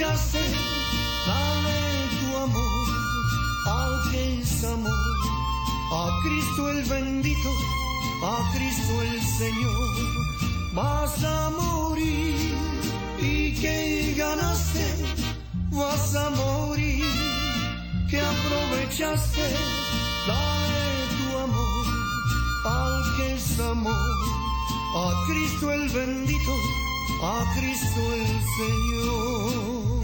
ya sé, dame tu amor, al que es amor, a Cristo el bendito, a Cristo el Señor, vas a morir y que ganaste, vas a morir, que aprovechaste, dame tu amor, al que es amor, a Cristo el bendito a Cristo el Señor.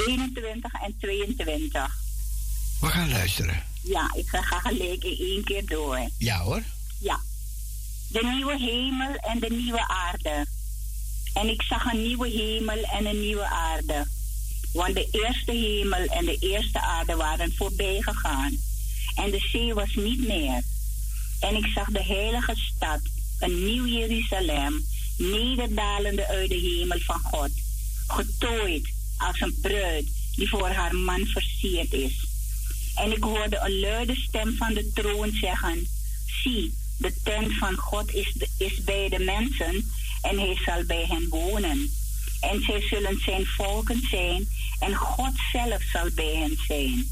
Uit Openbaring 21 en 22. We gaan luisteren. Ja, ik ga gelijk in één keer door. Ja hoor. Ja. De nieuwe hemel en de nieuwe aarde. En ik zag een nieuwe hemel en een nieuwe aarde. Want de eerste hemel en de eerste aarde waren voorbij gegaan. En de zee was niet meer. En ik zag de heilige stad, een nieuw Jeruzalem, nederdalende uit de hemel van God. Getooid als een bruid die voor haar man versierd is. En ik hoorde een luide stem van de troon zeggen: Zie, de tent van God is, is bij de mensen en hij zal bij hen wonen. En zij zullen zijn volken zijn en God zelf zal bij hen zijn.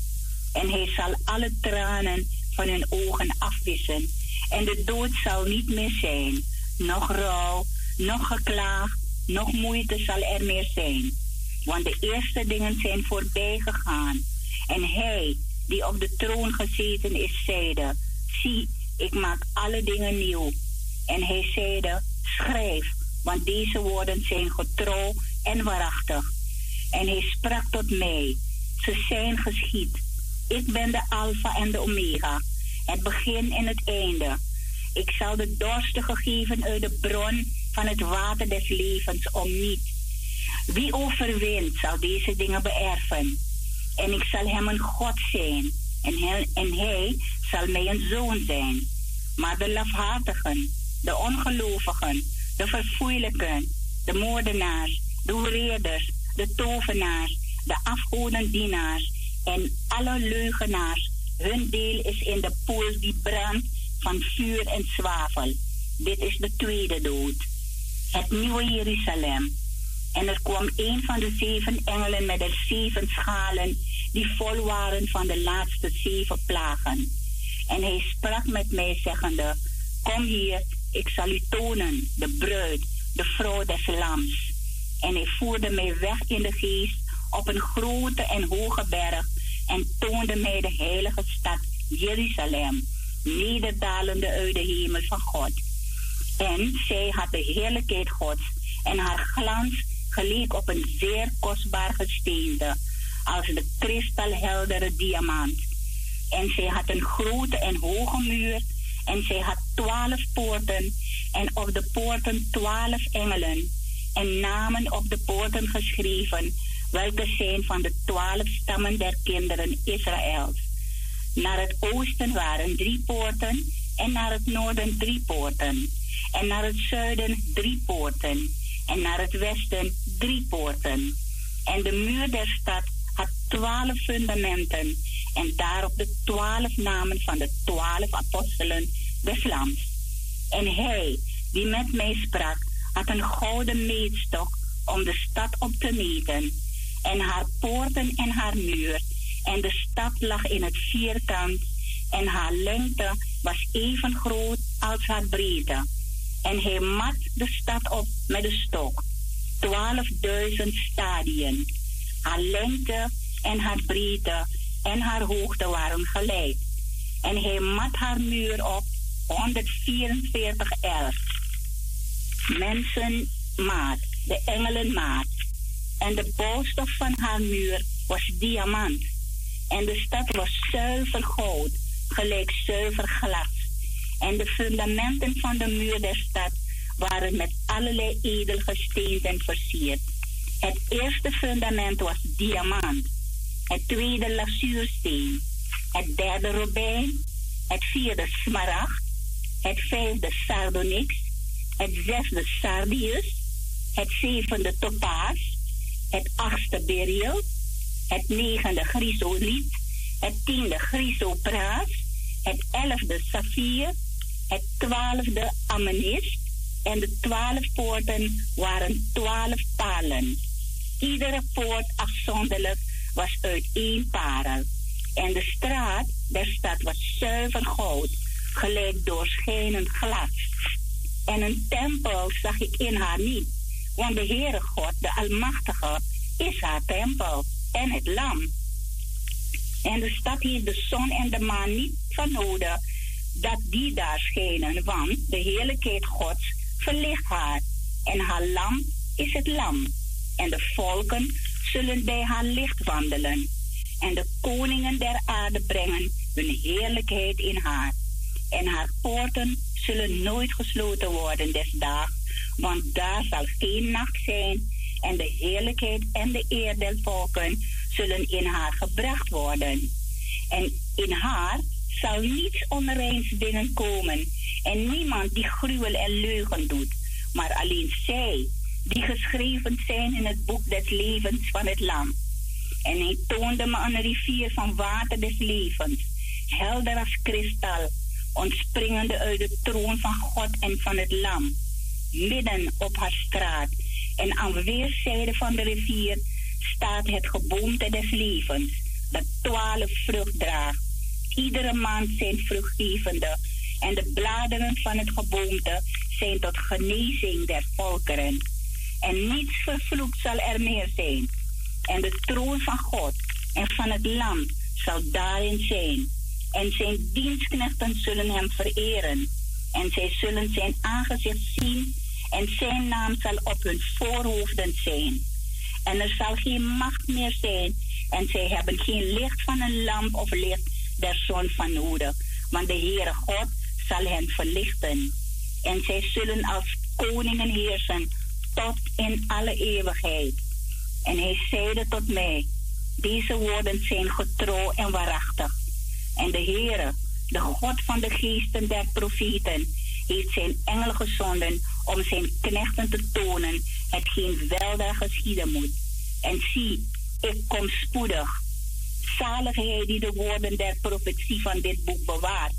En hij zal alle tranen van hun ogen afwissen. En de dood zal niet meer zijn. Nog rouw, nog geklaag, nog moeite zal er meer zijn. Want de eerste dingen zijn voorbij gegaan. En hij, die op de troon gezeten is, zeide: Zie, ik maak alle dingen nieuw. En hij zeide: Schrijf, want deze woorden zijn getrouw en waarachtig. En hij sprak tot mij: Ze zijn geschied. Ik ben de Alpha en de Omega, het begin en het einde. Ik zal de dorstige geven uit de bron van het water des levens om niet. Wie overwint, zal deze dingen beërven. En ik zal hem een God zijn, en hij, en hij zal mij een zoon zijn. Maar de lafhartigen, de ongelovigen, de verfoeilijken, de moordenaars, de hoereerders, de tovenaars, de afgodendienaars en alle leugenaars, hun deel is in de poel die brandt van vuur en zwavel. Dit is de tweede dood. Het nieuwe Jeruzalem. En er kwam een van de zeven engelen met de zeven schalen die vol waren van de laatste zeven plagen. En hij sprak met mij zeggende, kom hier, ik zal u tonen, de bruid, de vrouw des lams. En hij voerde mij weg in de geest op een grote en hoge berg en toonde mij de heilige stad Jeruzalem, nederdalende uit de hemel van God. En zij had de heerlijkheid Gods en haar glans geleek op een zeer kostbaar gesteende, als de kristalheldere diamant. En zij had een grote en hoge muur, en zij had twaalf poorten, en op de poorten twaalf engelen, en namen op de poorten geschreven, welke zijn van de twaalf stammen der kinderen Israëls. Naar het oosten waren drie poorten, en naar het noorden drie poorten, en naar het zuiden drie poorten, en naar het westen drie poorten. En de muur der stad had twaalf fundamenten, en daarop de twaalf namen van de twaalf apostelen des Lams. En hij, die met mij sprak, had een gouden meetstok om de stad op te meten, en haar poorten en haar muur, en de stad lag in het vierkant, en haar lengte was even groot als haar breedte. En hij mat de stad op met de stok, twaalfduizend stadien. Haar lengte en haar breedte en haar hoogte waren gelijk. En hij mat haar muur op 144 elf. Mensenmaat, de engelenmaat. En de bouwstof van haar muur was diamant. En de stad was zuiver goud, gelijk zuiver. En de fundamenten van de muur der stad waren met allerlei edelgesteenten versierd. Het eerste fundament was diamant, het tweede lazuursteen, het derde robijn, het vierde smaragd, het vijfde sardonyx, het zesde sardius, het zevende topaas, het achtste beryl, het negende chrysoliet, het tiende chrysopraas, het elfde saffier, het twaalfde amethyst en de twaalf poorten waren twaalf palen. Iedere poort afzonderlijk was uit één parel. En de straat der stad was zuiver goud, gelijk doorschijnend glas. En een tempel zag ik in haar niet, want de Heere God, de Almachtige, is haar tempel en het lam. En de stad heeft de zon en de maan niet van nodig dat die daar schijnen, want de heerlijkheid Gods verlicht haar en haar lam is het lam. En de volken zullen bij haar licht wandelen. En de koningen der aarde brengen hun heerlijkheid in haar. En haar poorten zullen nooit gesloten worden des daags, want daar zal geen nacht zijn. En de heerlijkheid en de eer der volken zullen in haar gebracht worden. En in haar zal niets onreins binnenkomen en niemand die gruwel en leugen doet, maar alleen zij die geschreven zijn in het boek des levens van het lam. En hij toonde me een rivier van water des levens, helder als kristal, ontspringende uit de troon van God en van het lam, midden op haar straat. En aan weerszijden van de rivier staat het geboomte des levens, dat twaalf vrucht draagt. Iedere maand zijn vruchtgevende en de bladeren van het geboomte zijn tot genezing der volkeren. En niets vervloekt zal er meer zijn. En de troon van God en van het lam zal daarin zijn. En zijn dienstknechten zullen hem vereren. En zij zullen zijn aangezicht zien en zijn naam zal op hun voorhoofden zijn. En er zal geen macht meer zijn en zij hebben geen licht van een lamp of licht der zon van nodig. Want de Heere God zal hen verlichten. En zij zullen als koningen heersen tot in alle eeuwigheid. En hij zeide tot mij, deze woorden zijn getrouw en waarachtig. En de Heere, de God van de geesten der profeten, heeft zijn engel gezonden om zijn knechten te tonen hetgeen wel daar geschieden moet. En zie, ik kom spoedig. Zalig hij die de woorden der profetie van dit boek bewaart.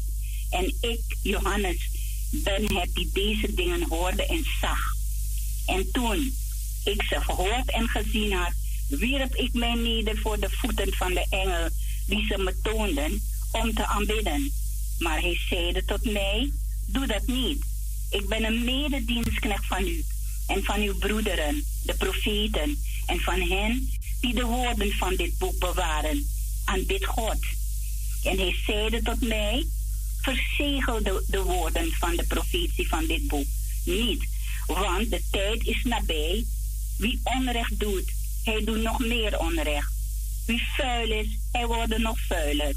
En ik, Johannes, ben het die deze dingen hoorde en zag. En toen ik ze gehoord en gezien had, wierp ik mij neder voor de voeten van de engel die ze me toonden om te aanbidden. Maar hij zeide tot mij, doe dat niet. Ik ben een mededienstknecht van u en van uw broederen, de profeten, en van hen die de woorden van dit boek bewaren. Aanbid God. En hij zeide tot mij, verzegel de, de woorden van de profetie van dit boek niet, want de tijd is nabij. Wie onrecht doet, hij doet nog meer onrecht. Wie vuil is, hij wordt nog vuiler.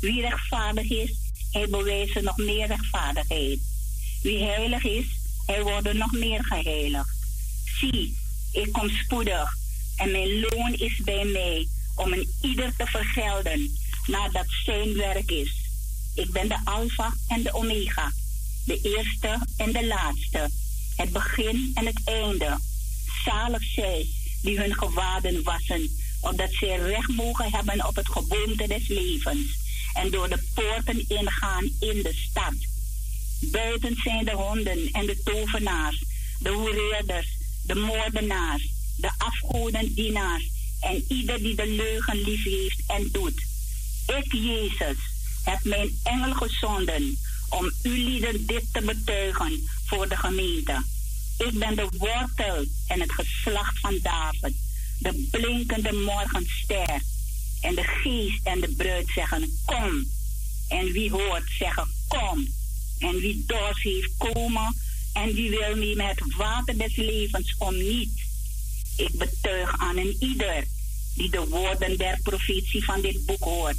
Wie rechtvaardig is, hij bewijst nog meer rechtvaardigheid. Wie heilig is, hij wordt nog meer geheiligd. Zie, ik kom spoedig en mijn loon is bij mij om een ieder te vergelden nadat zijn werk is. Ik ben de Alpha en de Omega, de eerste en de laatste, het begin en het einde. Zalig zij die hun gewaden wassen, opdat zij recht mogen hebben op het geboomte des levens en door de poorten ingaan in de stad. Buiten zijn de honden en de tovenaars, de hoereerders, de moordenaars, de afgodendienaars en ieder die de leugen lief heeft en doet. Ik, Jezus, heb mijn engel gezonden om u lieden dit te betuigen voor de gemeente. Ik ben de wortel en het geslacht van David, de blinkende morgenster. En de geest en de bruid zeggen, kom. En wie hoort zeggen, kom. En wie dorst heeft, komen. En wie wil nemen het water des levens om niet. Ik betuig aan een ieder die de woorden der profetie van dit boek hoort.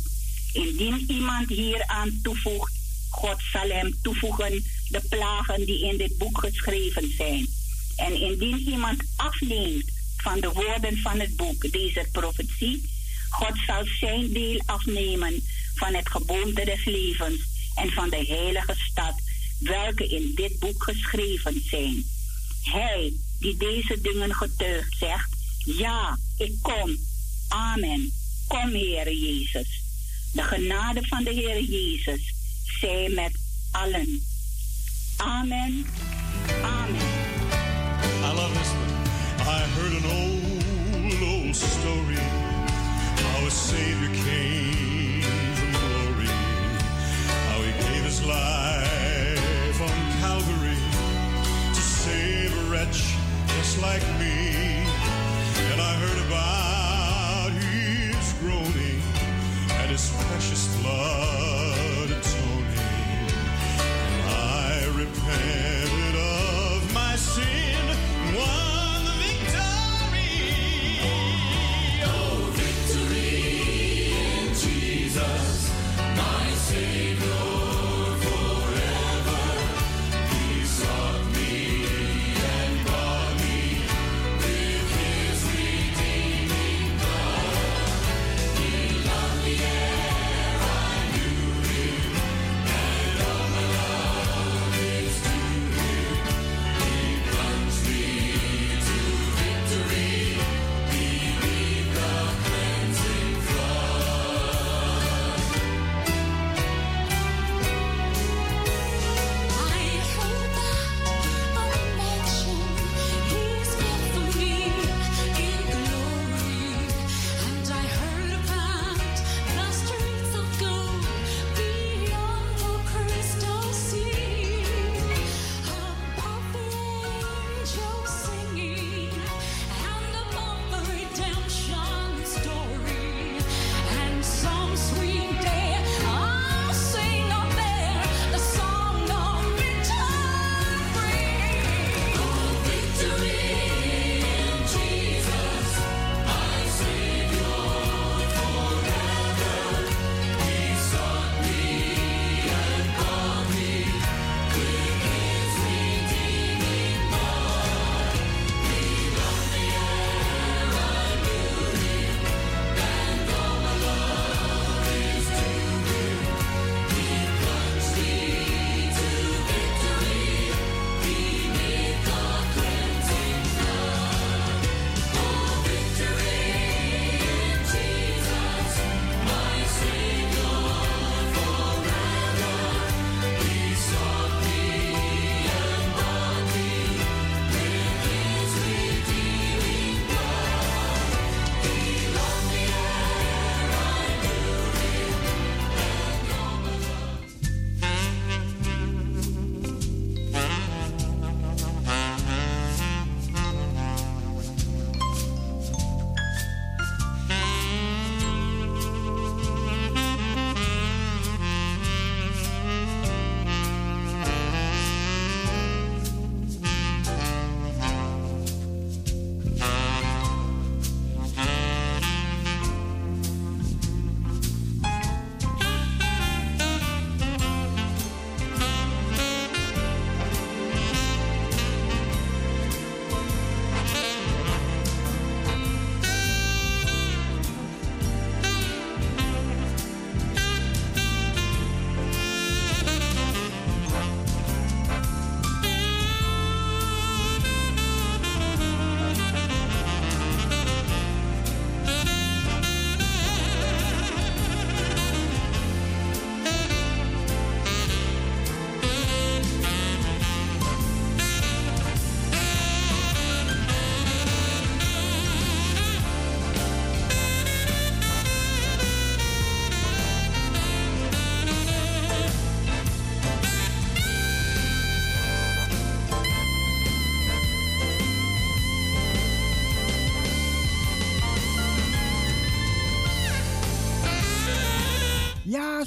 Indien iemand hieraan toevoegt, God zal hem toevoegen de plagen die in dit boek geschreven zijn. En indien iemand afneemt van de woorden van het boek, deze profetie, God zal zijn deel afnemen van het geboomte des levens en van de heilige stad, welke in dit boek geschreven zijn. Hij die deze dingen getuigt, zegt, ja, ik kom. Amen. Kom, Heere Jezus. De genade van de Heer Jezus zij met allen. Amen. Amen. I love this. I heard an old, old story how a Savior came from glory, how he gave his life like me. And I heard about his groaning and his precious blood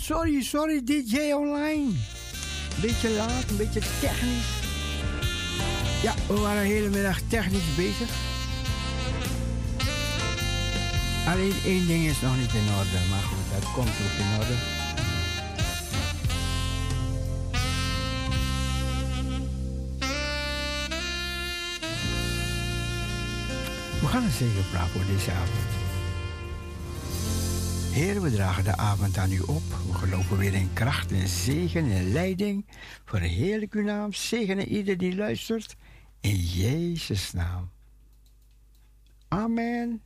sorry, sorry, DJ Online. Beetje laat, een beetje technisch. Ja, we waren de hele middag technisch bezig. Alleen één ding is nog niet in orde, maar goed, dat komt ook in orde. We gaan een zegen praten voor deze avond. Heer, we dragen de avond aan u op. We geloven weer in kracht en zegen en leiding. Verheerlijk uw naam. Zegenen ieder die luistert. In Jezus' naam. Amen.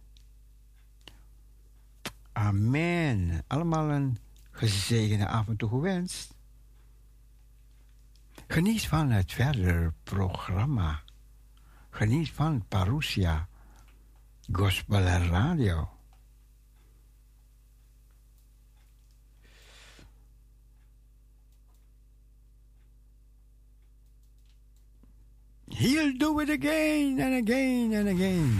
Amen. Allemaal een gezegende avond toegewenst. Geniet van het verdere programma. Geniet van Parousia Gospel Radio. He'll do it again and again and again.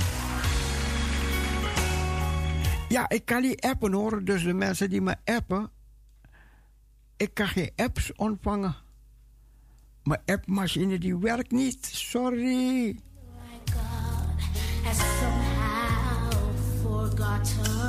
Ja, ik kan niet appen hoor. Dus de mensen die me appen. Ik kan geen apps ontvangen. Mijn appmachine die werkt niet. Sorry. My God has somehow forgotten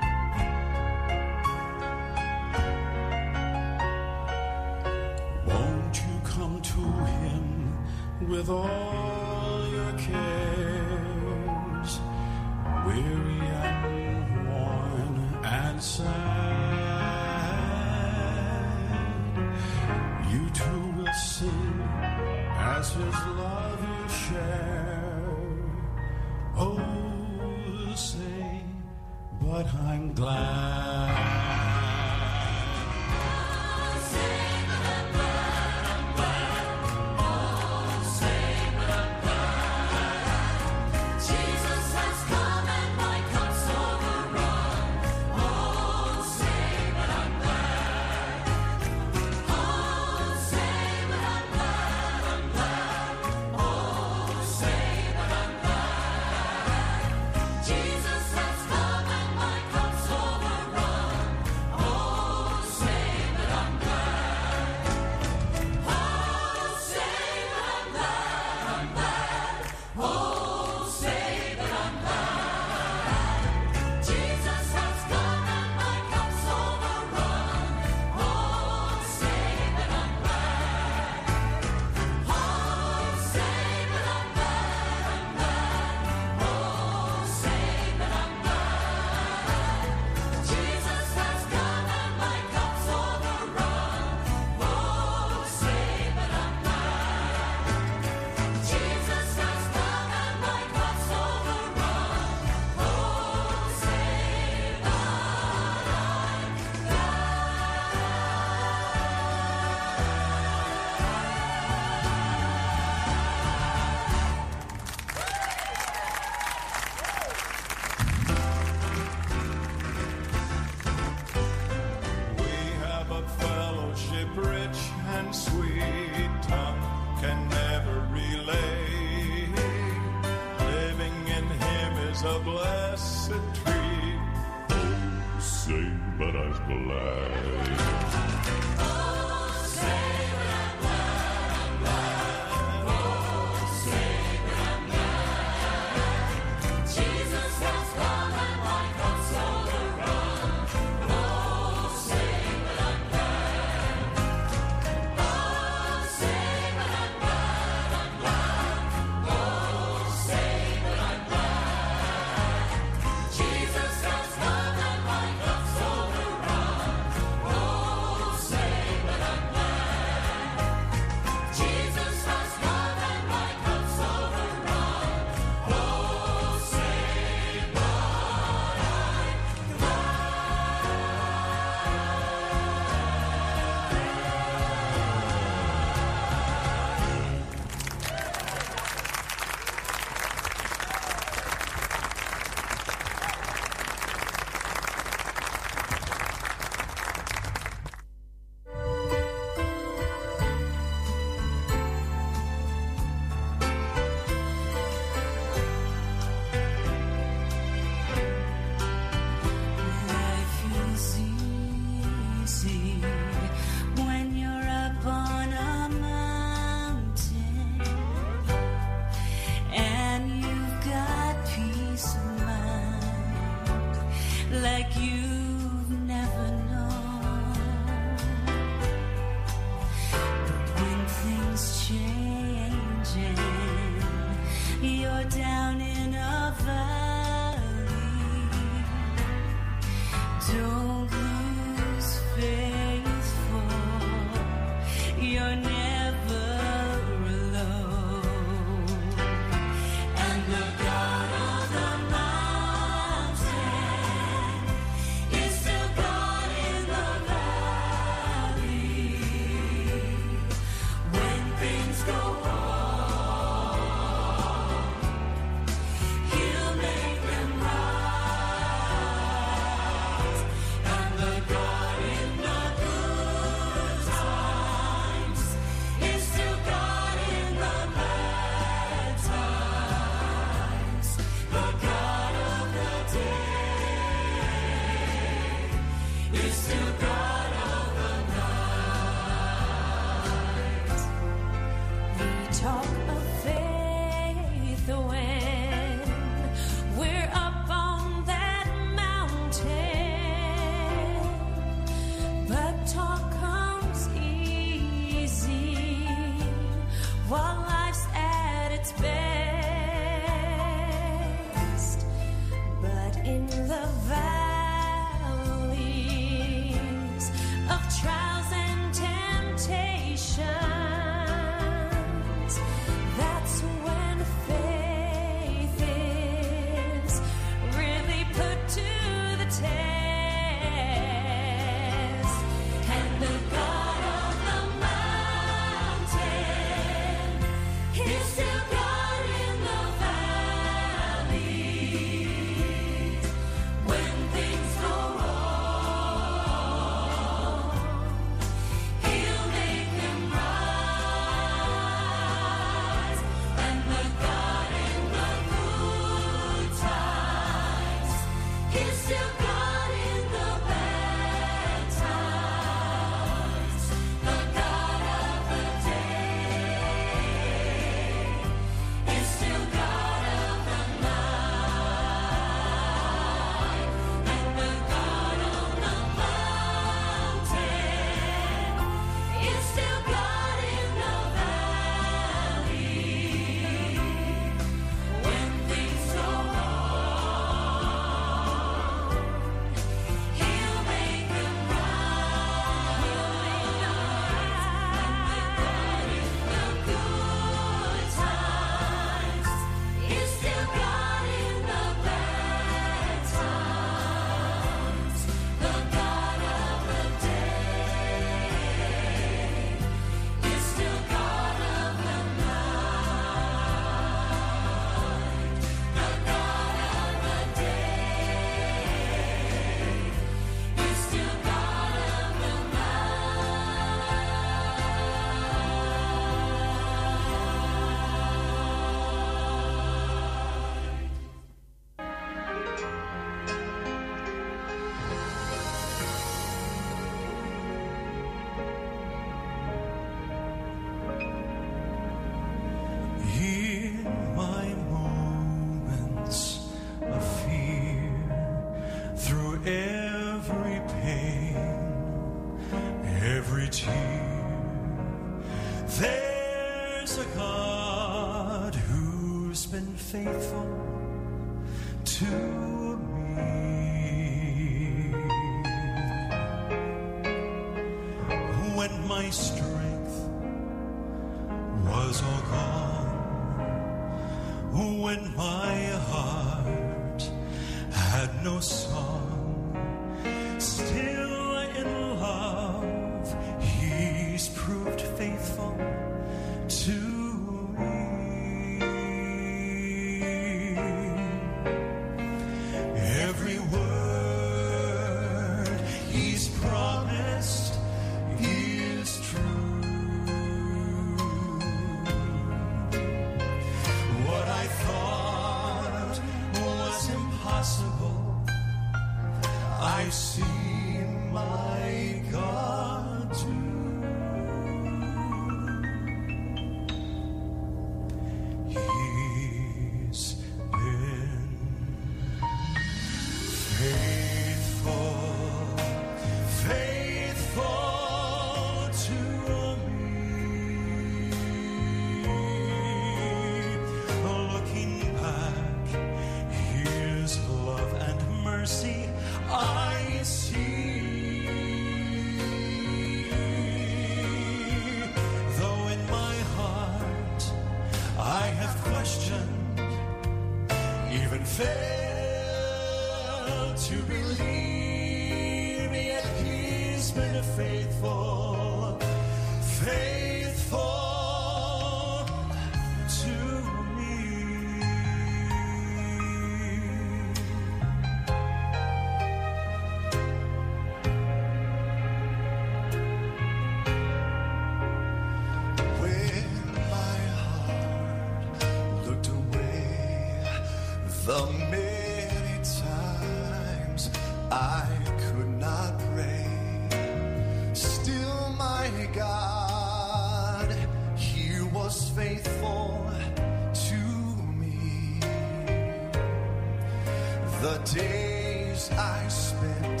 the days I spent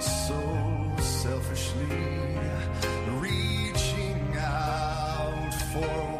so selfishly reaching out for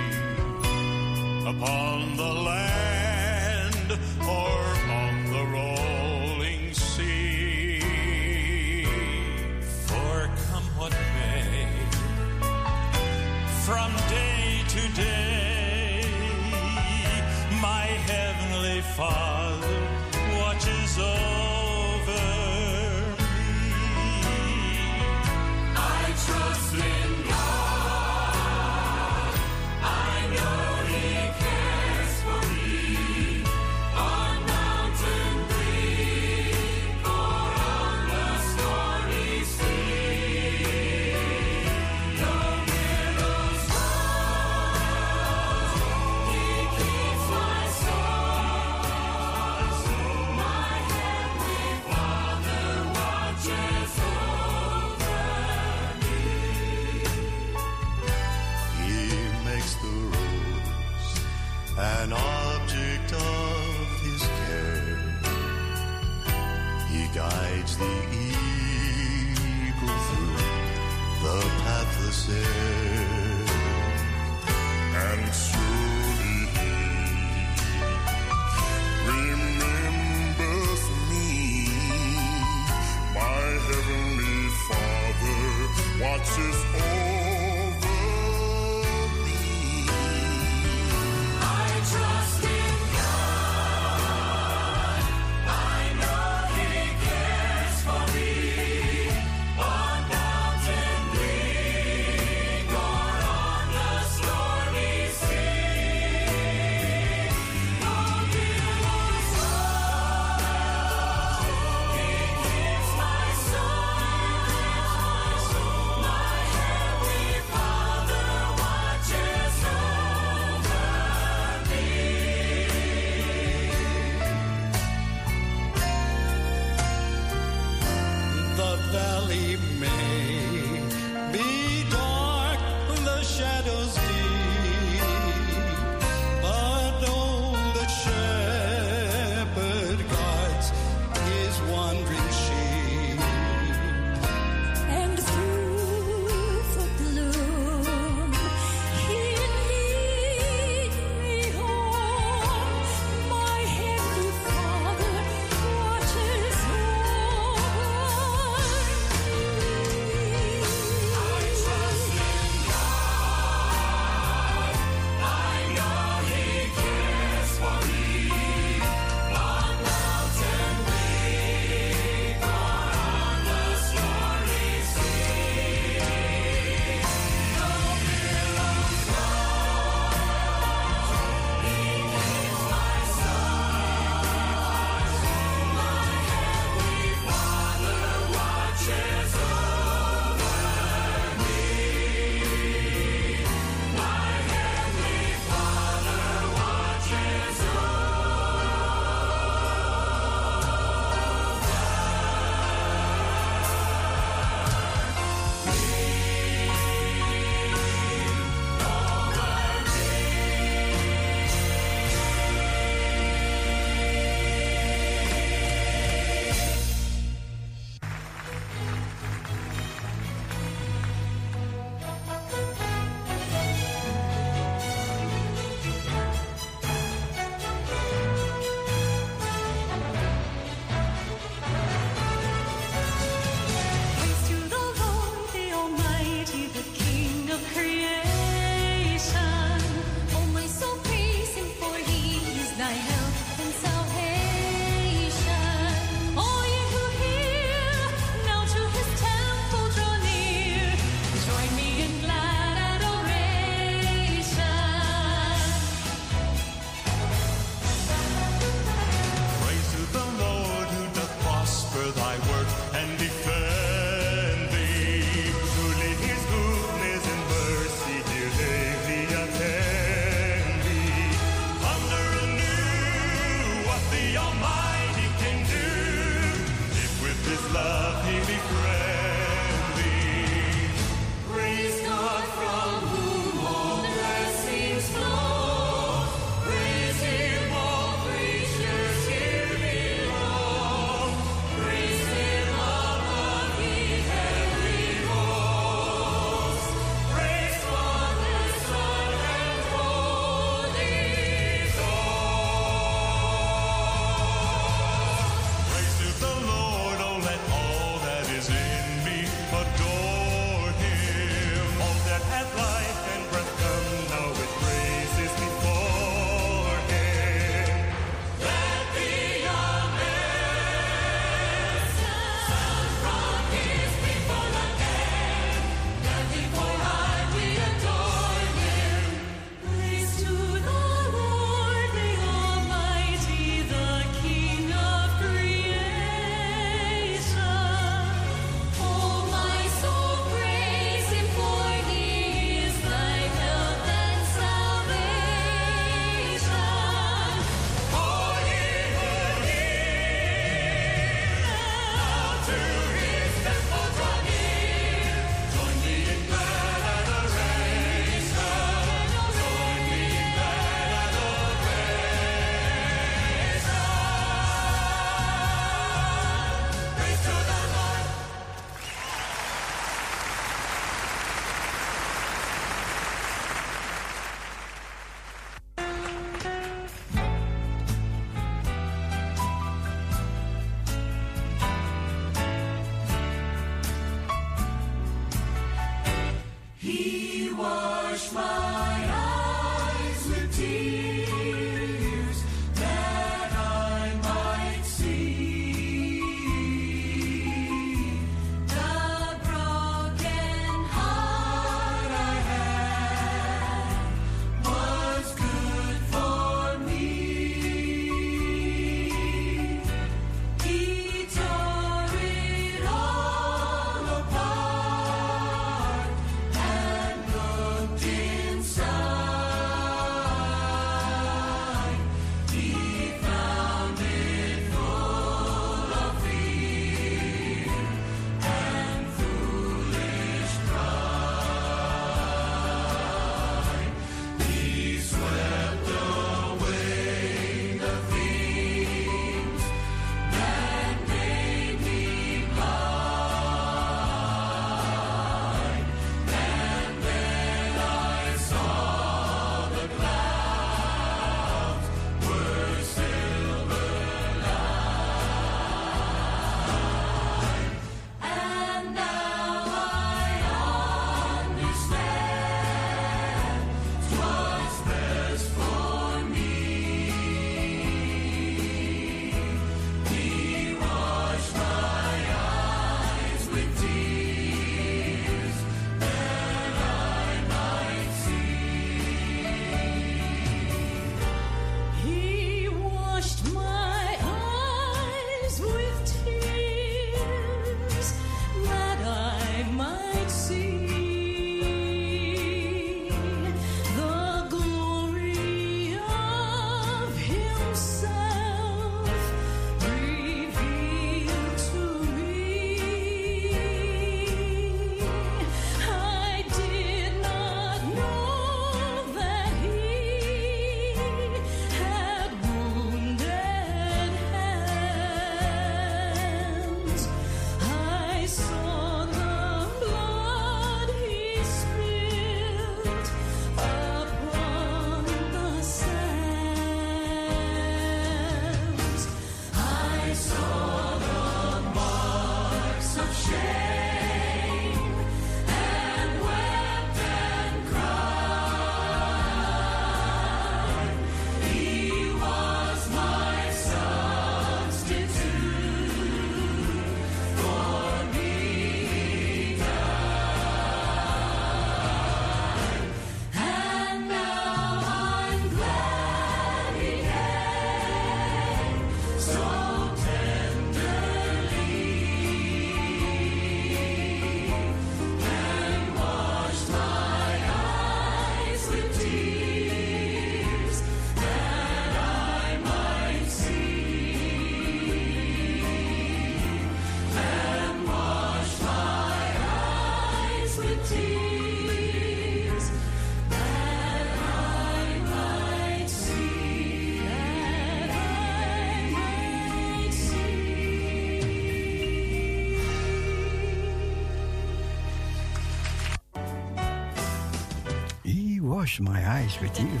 wash my eyes with you.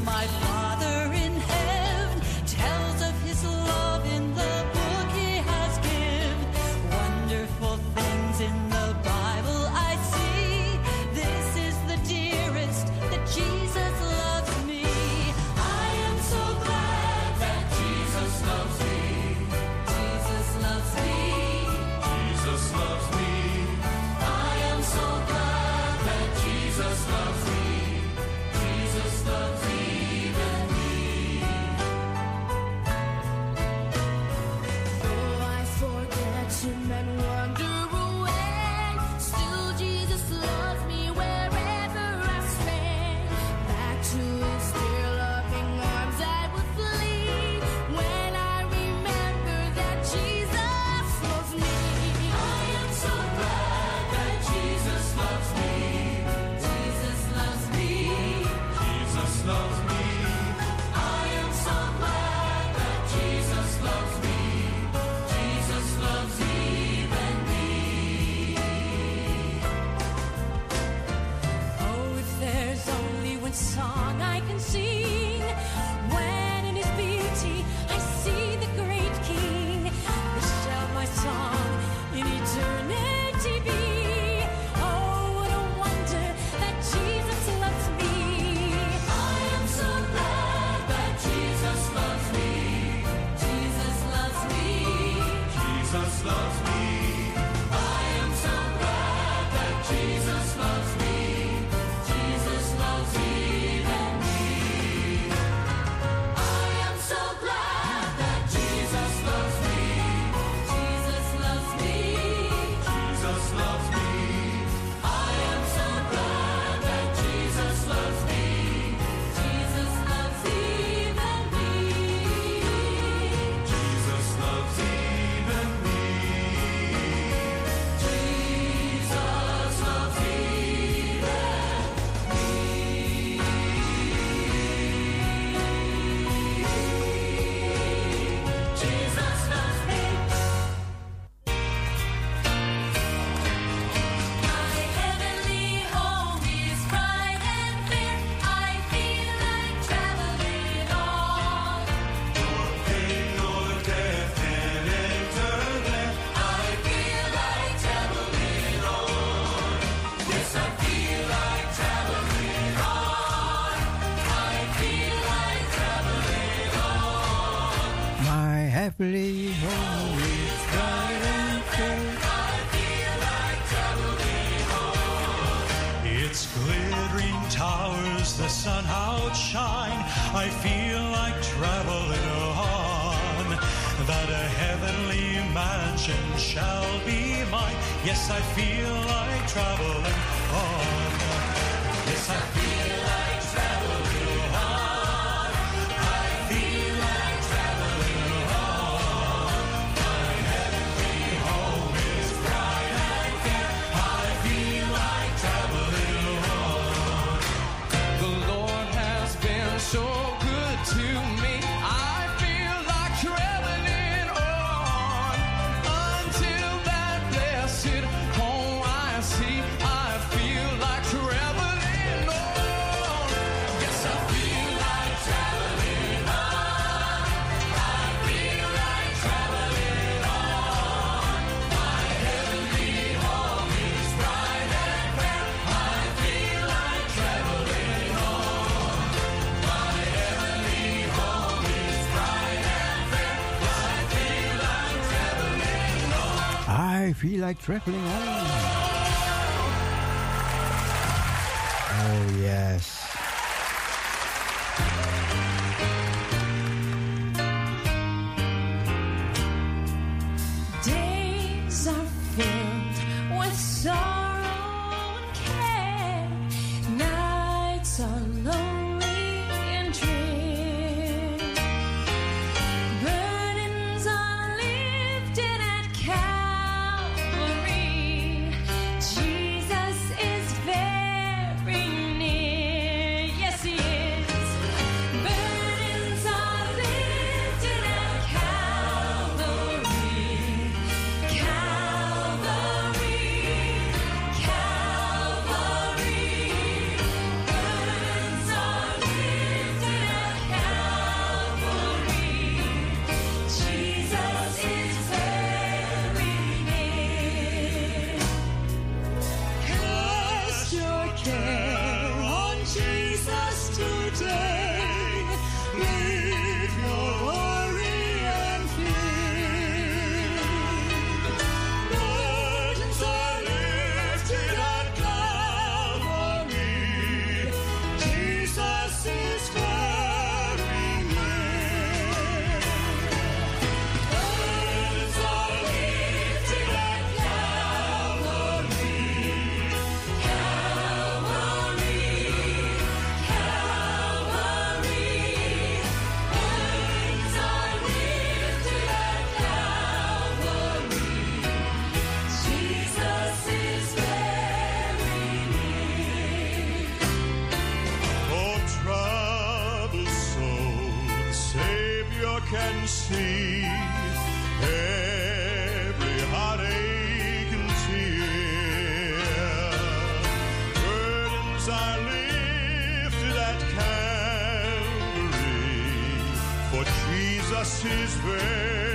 Yes, I feel like traveling. like traveling on. his veil.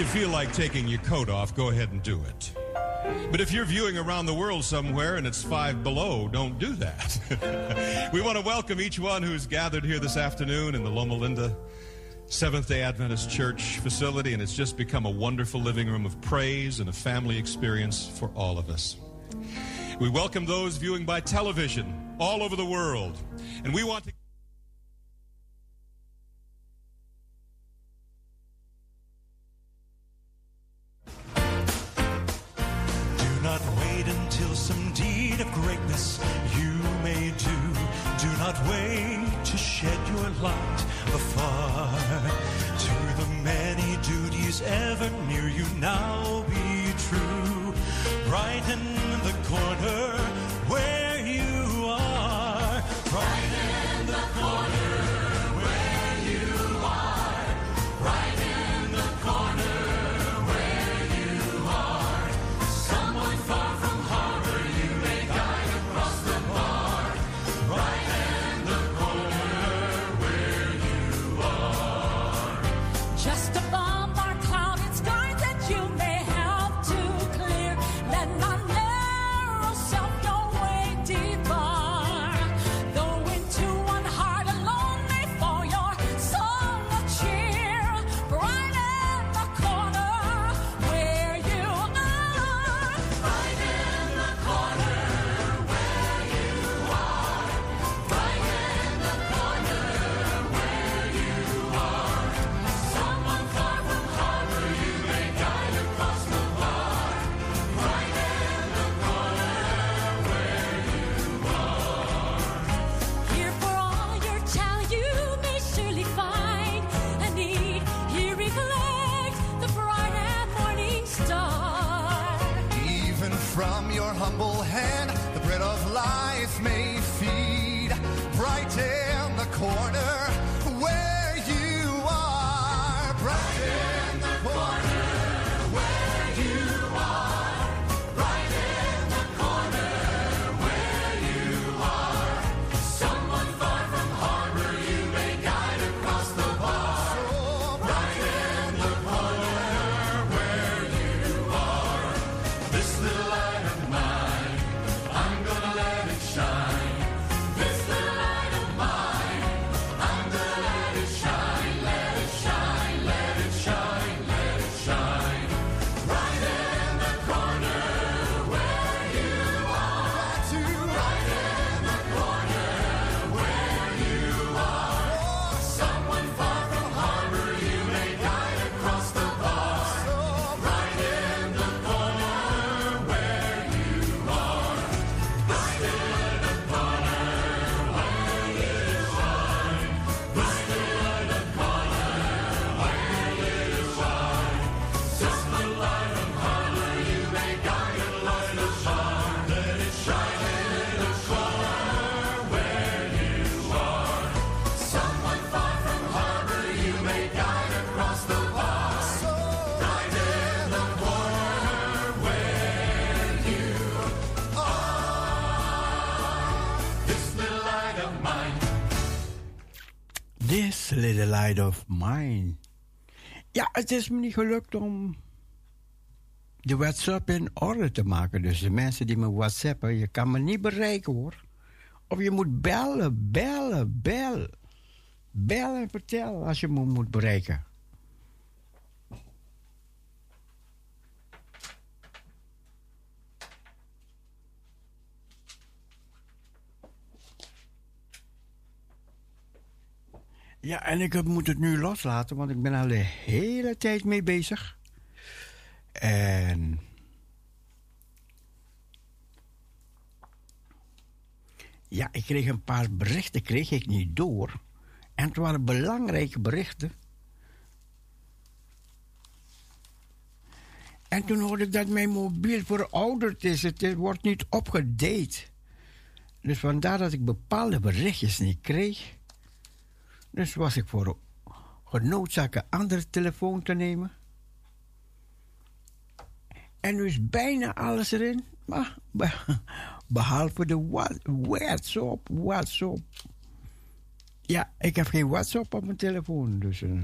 you feel like taking your coat off, go ahead and do it. But if you're viewing around the world somewhere and it's five below, don't do that. we want to welcome each one who's gathered here this afternoon in the Loma Linda Seventh day Adventist Church facility, and it's just become a wonderful living room of praise and a family experience for all of us. We welcome those viewing by television all over the world, and we want to ever Little light of mine. Ja, het is me niet gelukt om de WhatsApp in orde te maken. Dus de mensen die me WhatsAppen, je kan me niet bereiken hoor. Of je moet bellen, bellen, bellen. Bellen en vertellen als je me moet bereiken. Ja, en ik moet het nu loslaten, want ik ben al de hele tijd mee bezig. En. Ja, ik kreeg een paar berichten, kreeg ik niet door. En het waren belangrijke berichten. En toen hoorde ik dat mijn mobiel verouderd is. Het wordt niet opgedate. Dus vandaar dat ik bepaalde berichtjes niet kreeg. Dus was ik voor genoodzaakt een andere telefoon te nemen. En nu is bijna alles erin. Maar be- behalve de WhatsApp, WhatsApp. Ja, ik heb geen WhatsApp op mijn telefoon. Dus eh,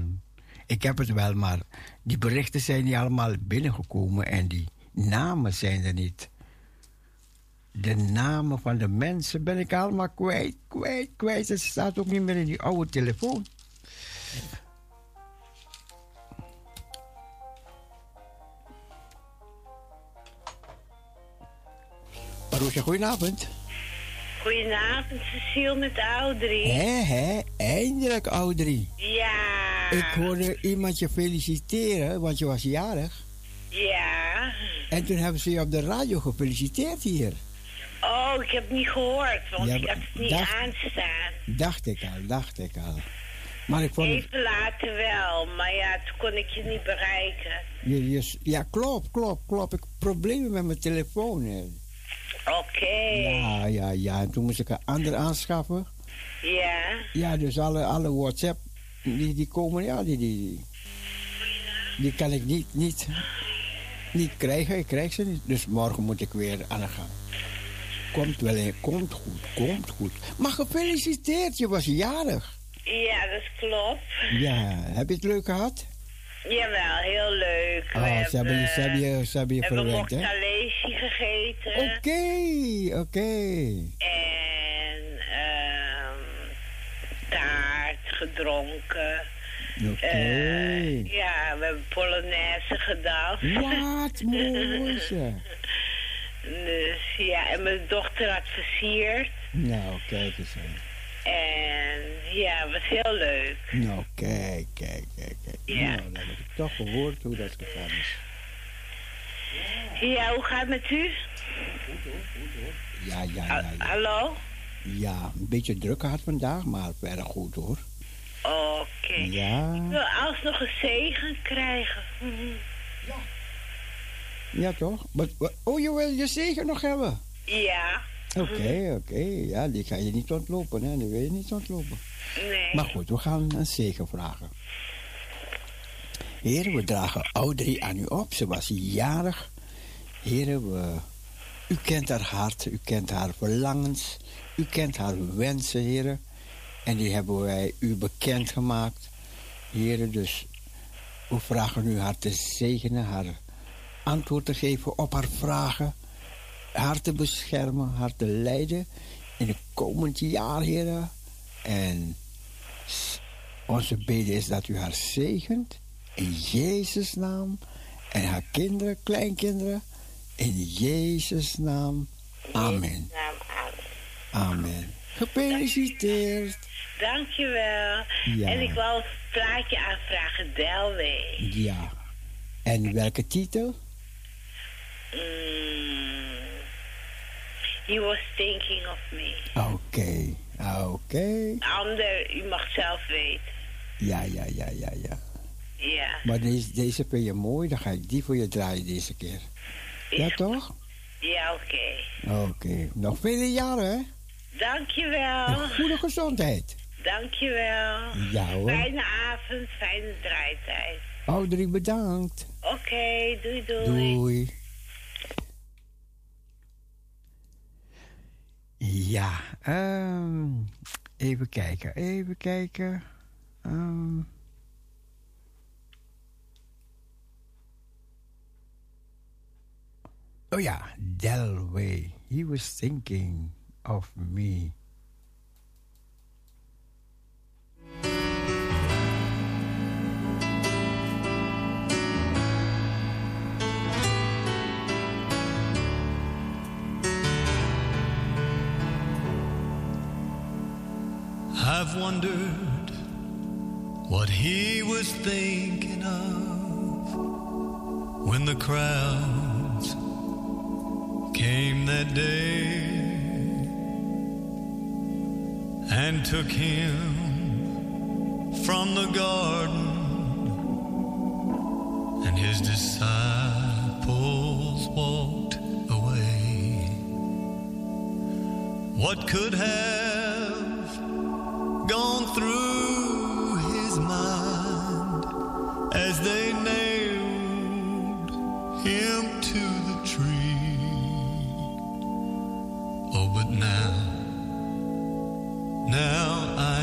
ik heb het wel, maar die berichten zijn niet allemaal binnengekomen. En die namen zijn er niet. De namen van de mensen ben ik allemaal kwijt, kwijt, kwijt. Het staat ook niet meer in die oude telefoon. Paroesja, goedenavond. Goedenavond, Cecile met Audrey. Hé, hé, eindelijk, Audrey. Ja. Ik hoorde iemand je feliciteren, want je was jarig. Ja. En toen hebben ze je op de radio gefeliciteerd hier. Oh, ik heb niet gehoord, want Ja, ik had het niet dacht- aanstaan. Dacht ik al, dacht ik al. Maar ik vond. Even later wel, maar ja, toen kon ik je niet bereiken. Je, je, ja, klopt, klopt, klopt. Ik heb problemen met mijn telefoon. Oké. Ja, ja, ja. En toen moest ik een ander aanschaffen. Ja. Ja, dus alle, alle WhatsApp, die, die komen, ja, die, die, die kan ik niet, niet, niet krijgen. Ik krijg ze niet. Dus morgen moet ik weer aan de gang. Komt wel in, komt goed, komt goed. Maar gefeliciteerd, je was jarig. Ja, dat klopt. Ja, heb je het leuk gehad? Jawel, heel leuk. We Oh, ze hebben je, ze hebben je, ze hebben je verwend, hè? gegeten. Oké, oké. En ehm taart gedronken. Oké. Eh, ja, we hebben Polonaise gedanst. Wat mooi zeg. Dus ja, en mijn dochter had versierd. Nou, kijk eens. En ja, het was heel leuk. Nou, kijk, kijk, kijk, kijk. Ja. Nou, dan heb ik toch gehoord hoe dat gegaan is. Ja, hoe gaat het met u? Ja, ja, Ha- ja, ja. Hallo? Ja, een beetje druk gehad vandaag, maar verder goed hoor. Oké. Ja, Ik wil alsnog een zegen krijgen. Ja toch? Wat- wat- oh, je wil je zegen nog hebben? Ja. Oké, oké. Ja, die ga je niet ontlopen, hè? Die wil je niet ontlopen. Nee. Maar goed, we gaan een zegen vragen. Heren, we dragen Audrey aan u op. Ze was jarig. Heren, we, u kent haar hart, u kent haar verlangens, u kent haar wensen, heren. En die hebben wij u bekendgemaakt. Heren, dus we vragen u haar te zegenen, haar antwoord te geven op haar vragen. Haar te beschermen, haar te leiden in het komend jaar, heren. En onze bede is dat u haar zegent. In Jezus' naam. En haar kinderen, kleinkinderen. In Jezus' naam. Amen. Amen. Gefeliciteerd. Dankjewel. Ja. En ik wil een plaatje aanvragen, Delway. Ja. En welke titel? Mm. He was thinking of me. Oké. Oké. Ander, u mag zelf weten. Ja, ja, ja, ja, ja. Ja. Maar deze, deze vind je mooi, dan ga ik die voor je draaien deze keer. Ja, toch? Ja, oké. Oké. Nog vele jaren, hè? Dankjewel. En goede gezondheid. Dankjewel. Ja hoor. Fijne avond, fijne draaitijd. Audrey, bedankt. Oké, doei doei. Doei. Ja, ehm, even kijken, even kijken. Um, oh yeah, Delway. He was thinking of me. I've wondered what he was thinking of when the crowds came that day and took him from the garden and his disciples walked away. What could have gone through his mind as they nailed him to the tree. Oh, but now, now I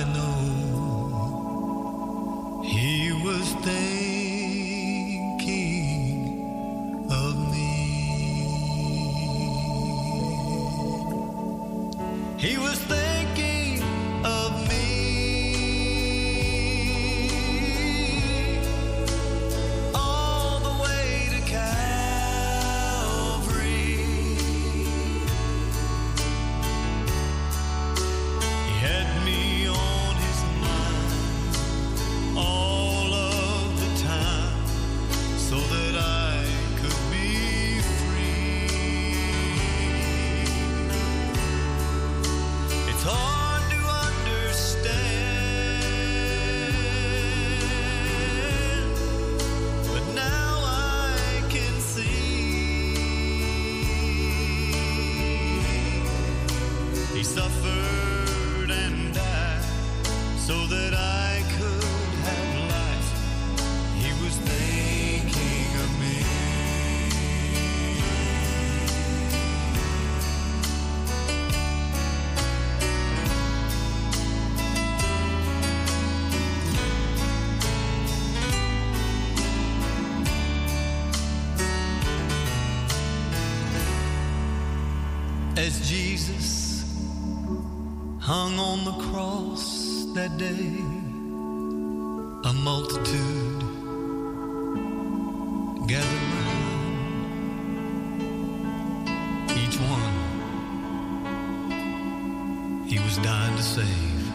cross that day, a multitude gathered round. Each one he was dying to save,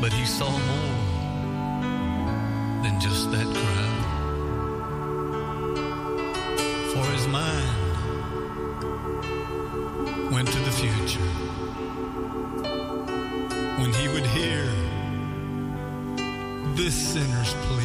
but he saw more than just that this sinner's plea.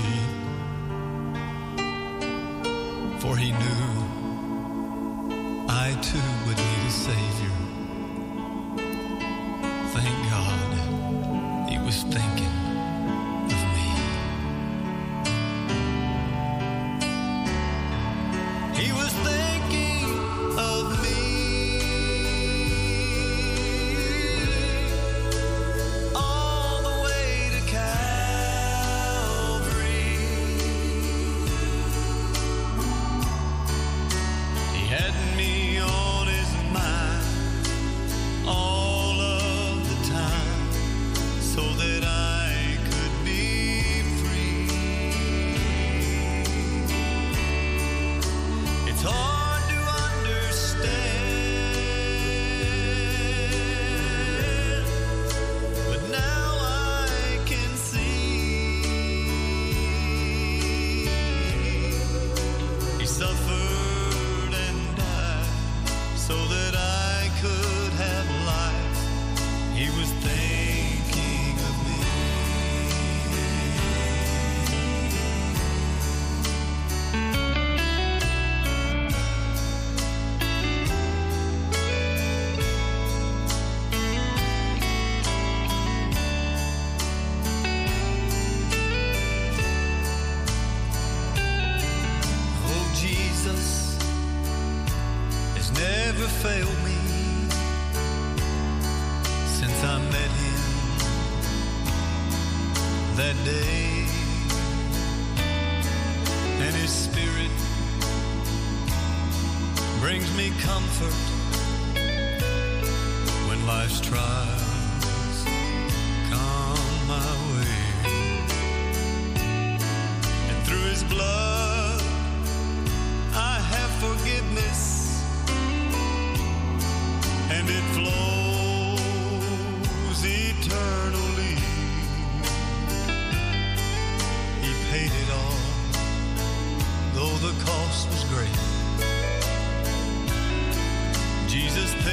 cross was great. Jesus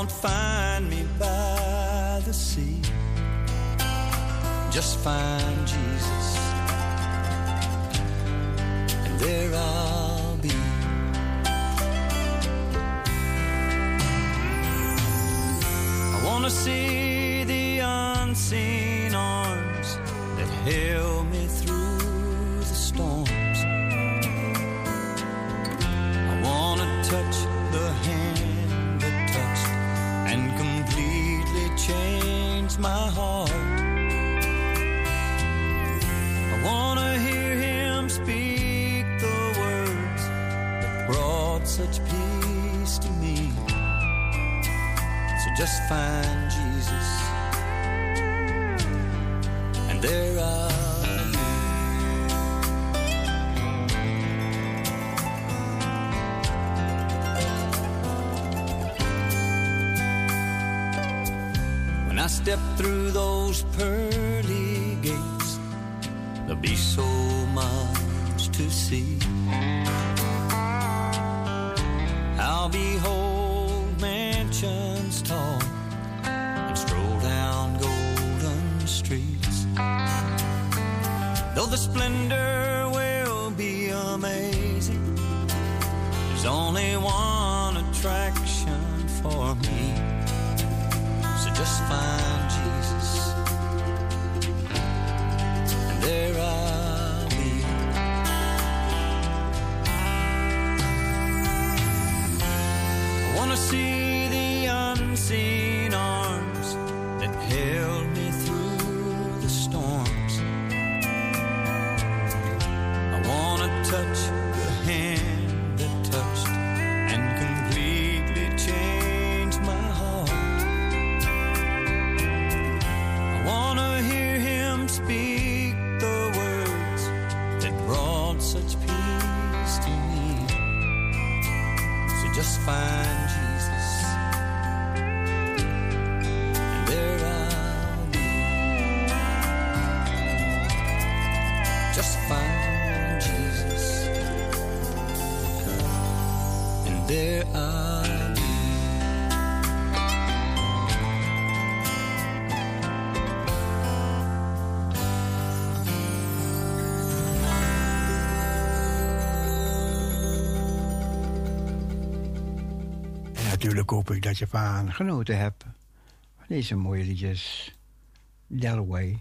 won't find me by the sea. Just find Jesus. step through those pearly gates, there'll be so much to see. I'll behold mansions tall and stroll down golden streets. Though the splendor will be amazing, there's only one. just fine. Dat je van genoten hebt. Van deze mooie liedjes. Delaware.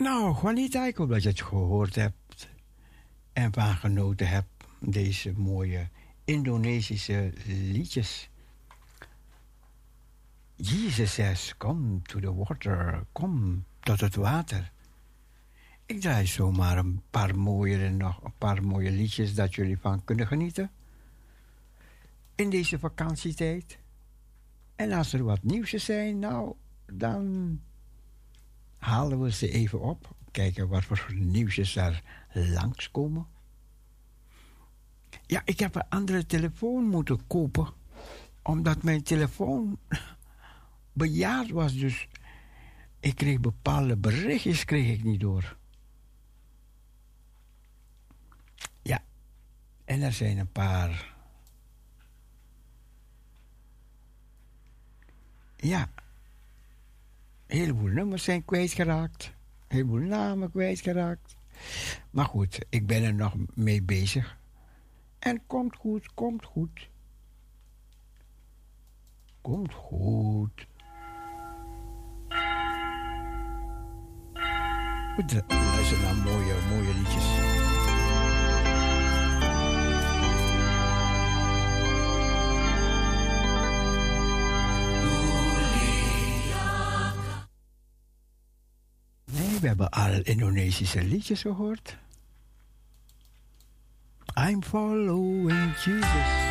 Nou, Juanita, ik hoop dat je het gehoord hebt en van genoten hebt. Deze mooie Indonesische liedjes. Jesus says, come to the water, kom tot het water. Ik draai zomaar een paar mooie, nog een paar mooie liedjes dat jullie van kunnen genieten. In deze vakantietijd. En als er wat nieuws zijn, nou, dan halen we ze even op. Kijken wat voor nieuwsjes daar langskomen. Ja, ik heb een andere telefoon moeten kopen. Omdat mijn telefoon bejaard was. Dus ik kreeg bepaalde berichtjes kreeg ik niet door. Ja, en er zijn een paar. Ja, heleboel nummers zijn kwijtgeraakt. Een heleboel namen kwijtgeraakt. Maar goed, ik ben er nog mee bezig. En komt goed, komt goed. Komt goed. Goed, luister naar mooie, mooie liedjes. We hebben al Indonesische liedjes gehoord. I'm following Jesus.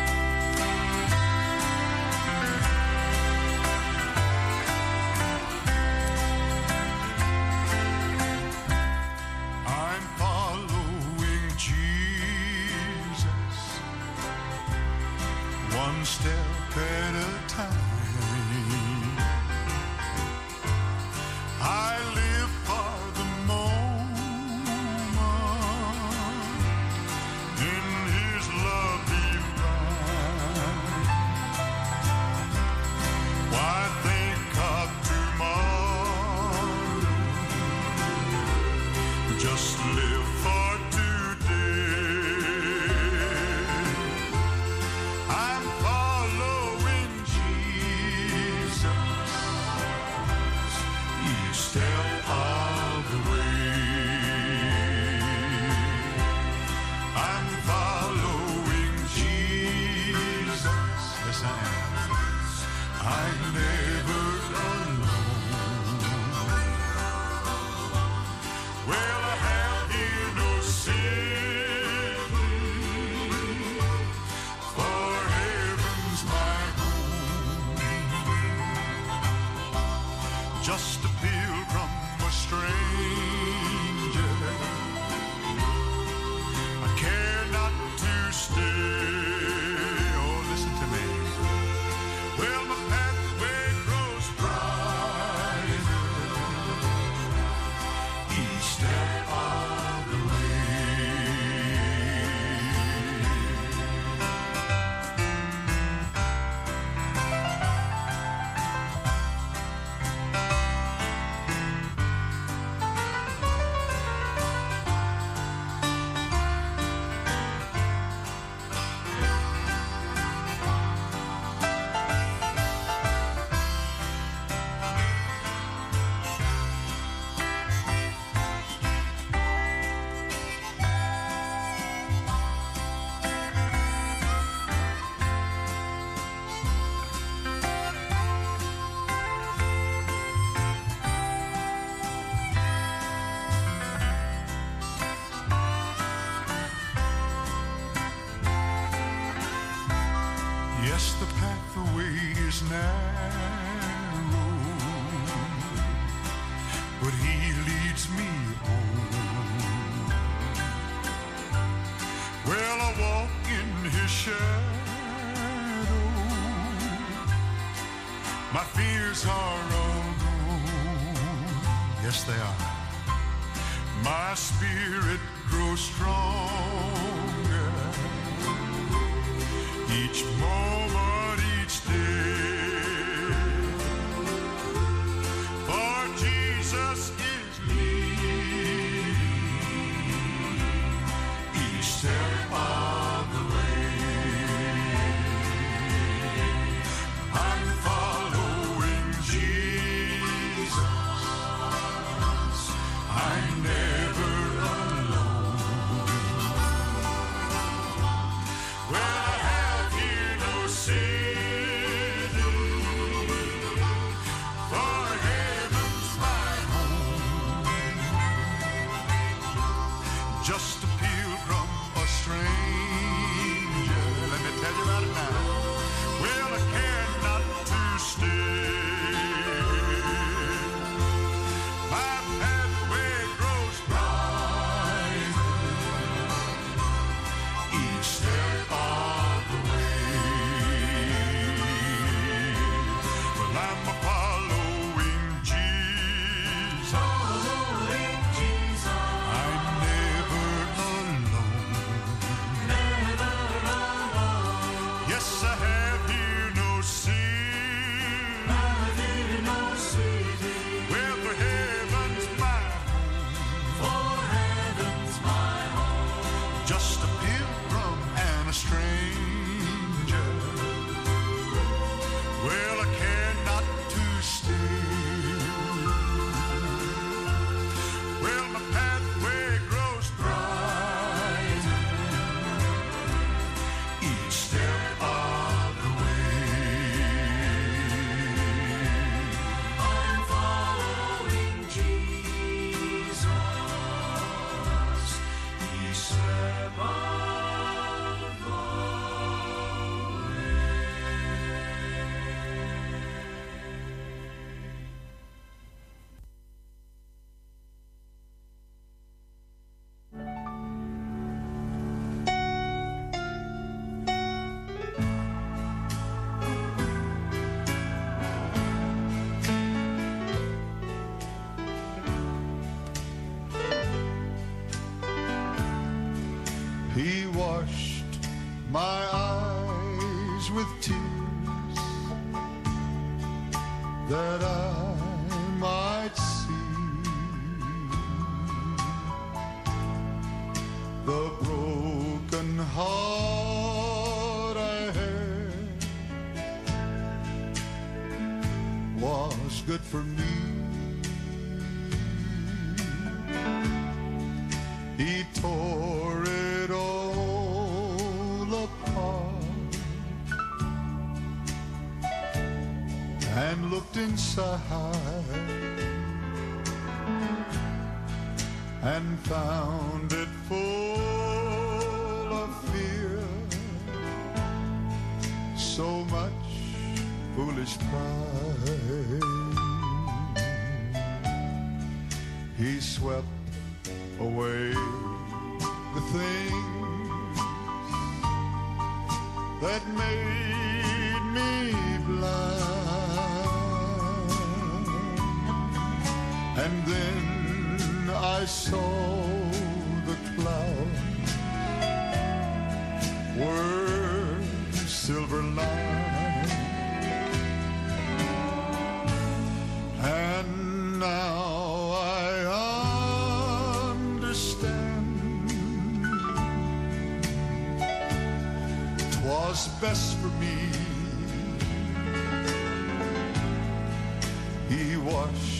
Yes, they are. My spirit grows stronger I might see the broken heart I had was good for me. Inside and found it full of fear. So much foolish pride. He swept I saw the clouds were silver lined. And now I understand. Twas best for me. He washed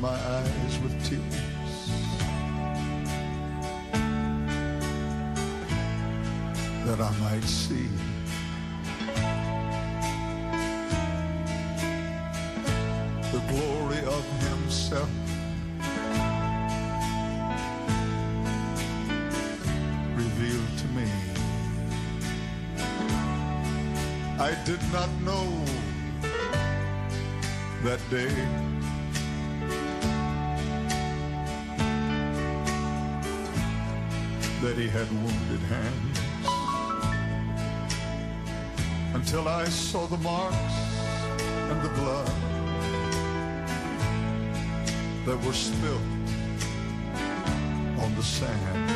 my eyes with tears that I might see the glory of Himself. Revealed to me. I did not know that day. He had wounded hands until I saw the marks and the blood that were spilled on the sand.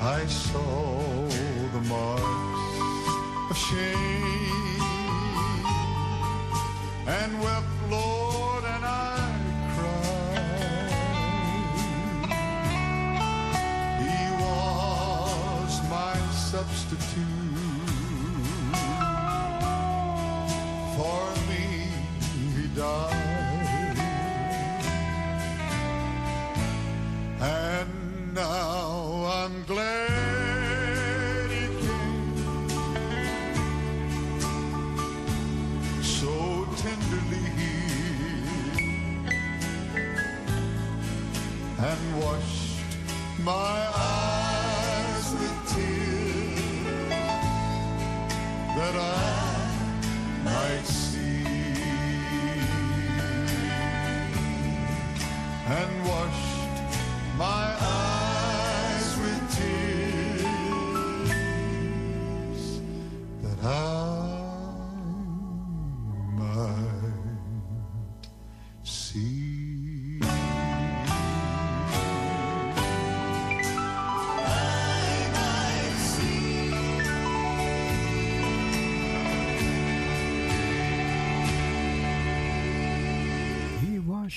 I saw the marks of shame and wept, Lord, and I substitute. For me he died. And now I'm glad he came. So tenderly and washed my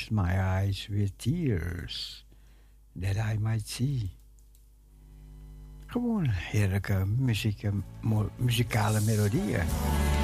my eyes with tears, that I might see. Gewoon heerlijke muziek, muzikale melodieën.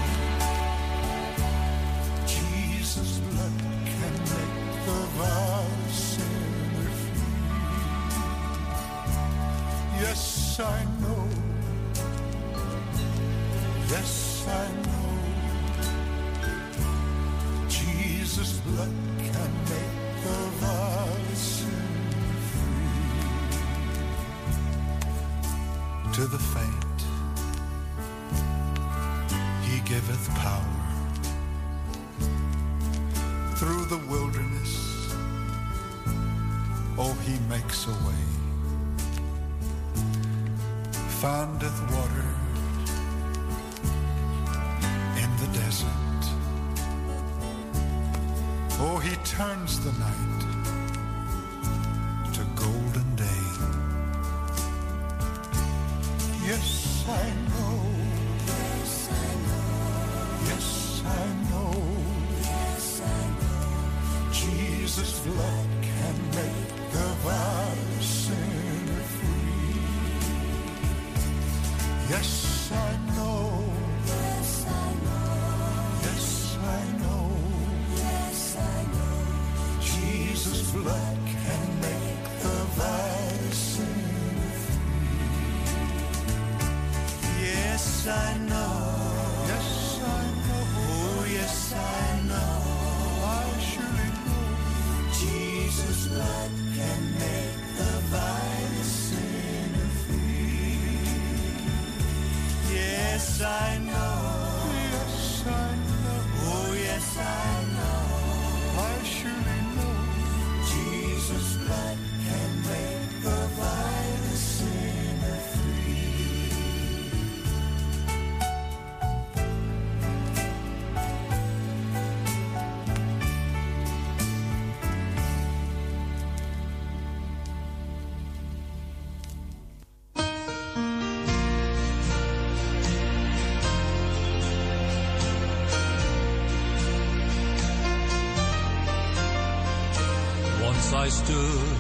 I stood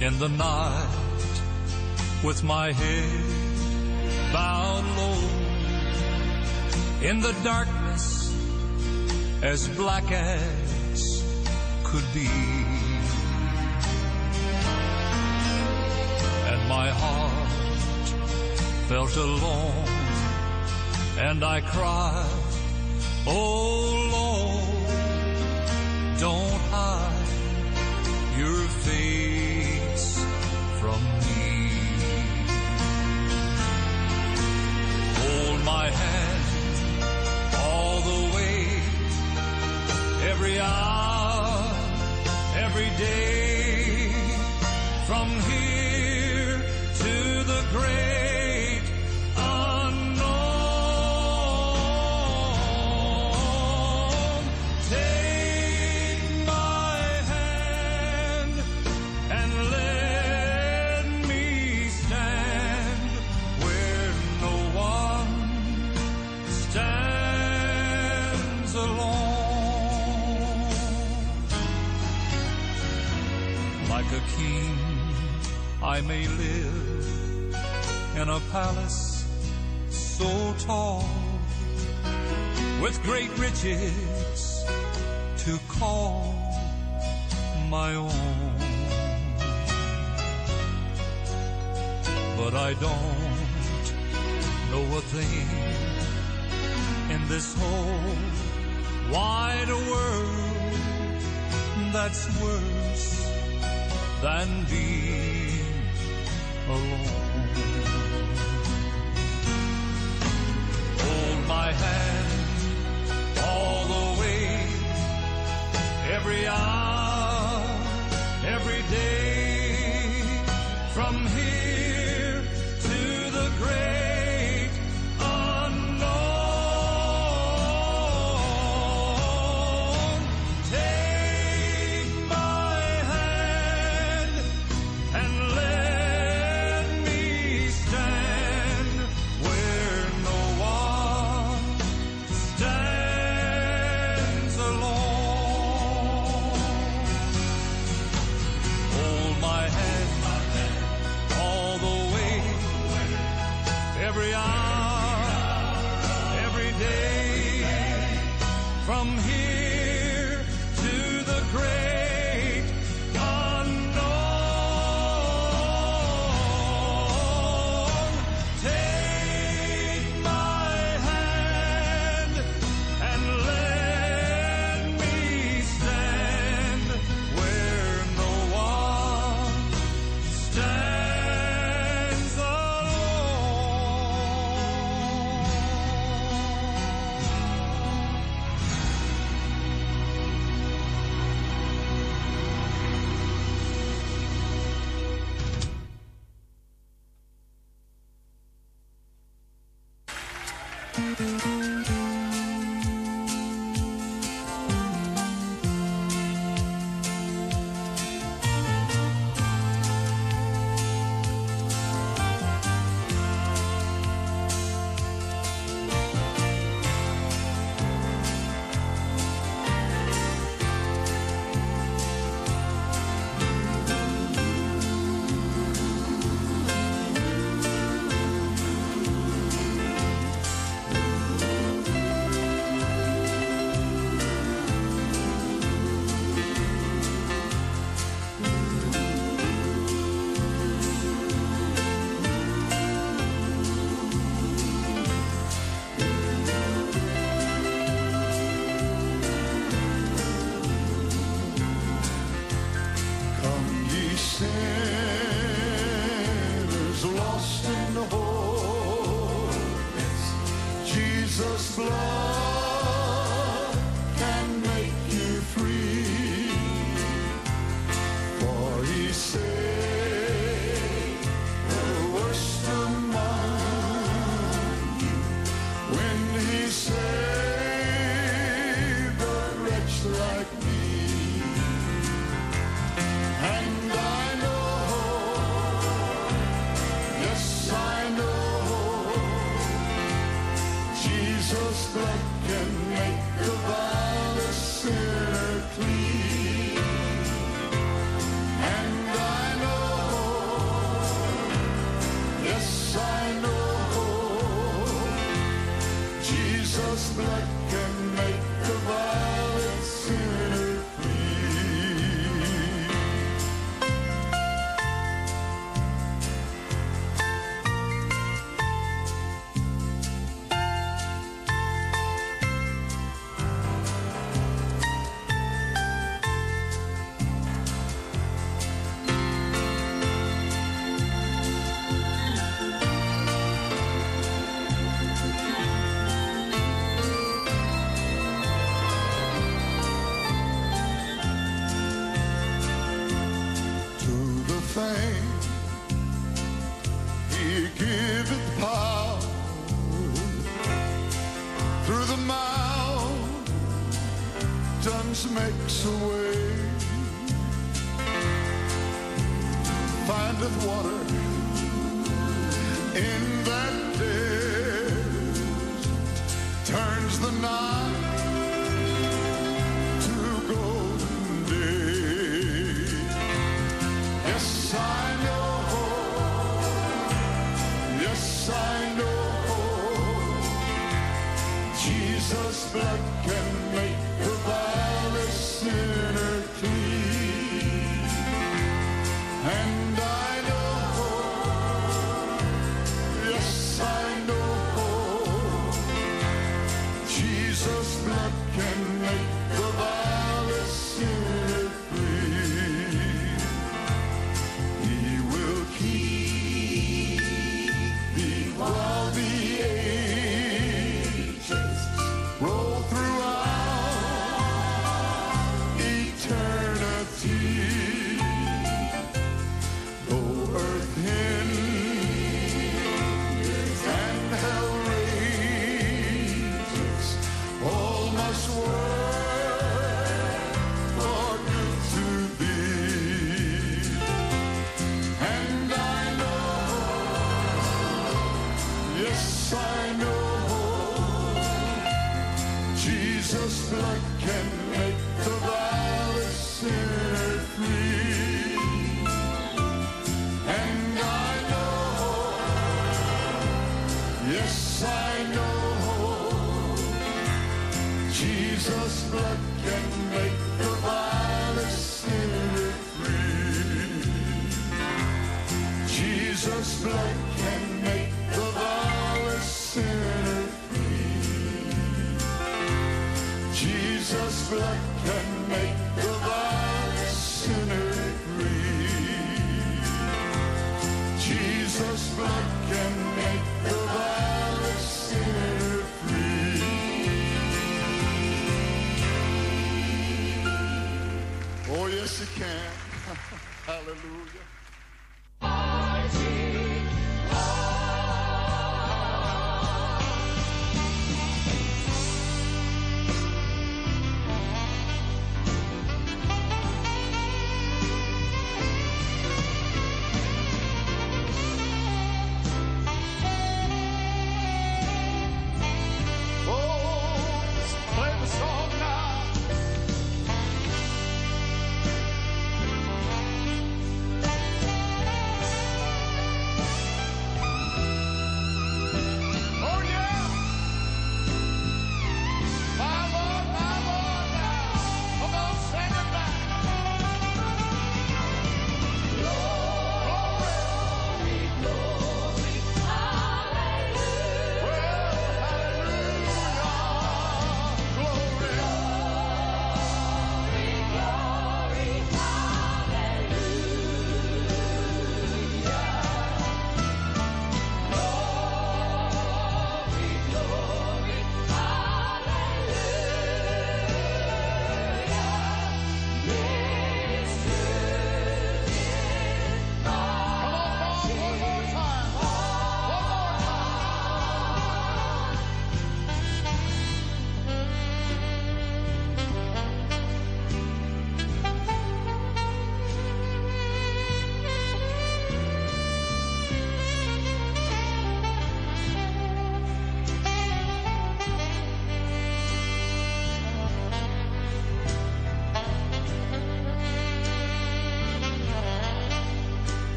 in the night with my head bowed low in the darkness as black as could be. And my heart felt alone and I cried, Oh fades from me. Hold my hand all the way, every hour, every day. may live in a palace so tall with great riches to call my own. But I don't know a thing in this whole wide world that's worse than thee alone. Hold my hand all the way, every hour, every day.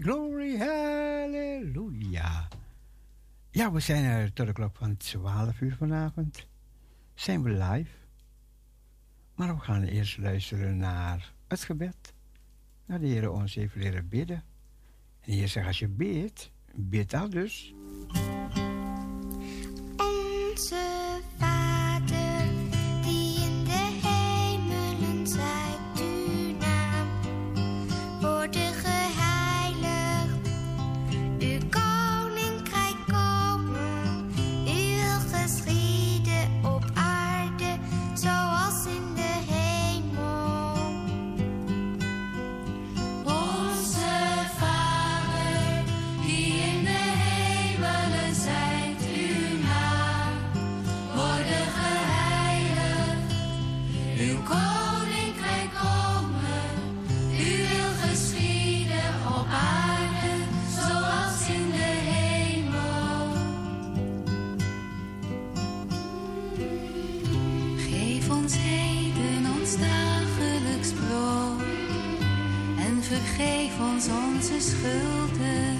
Glory, hallelujah. Ja, we zijn er tot de klok van 12 uur vanavond. Zijn we live. Maar we gaan eerst luisteren naar het gebed. Naar de Heer ons heeft leren bidden. En hier zegt als je bidt, bid al dus. Onze ons onze schulden,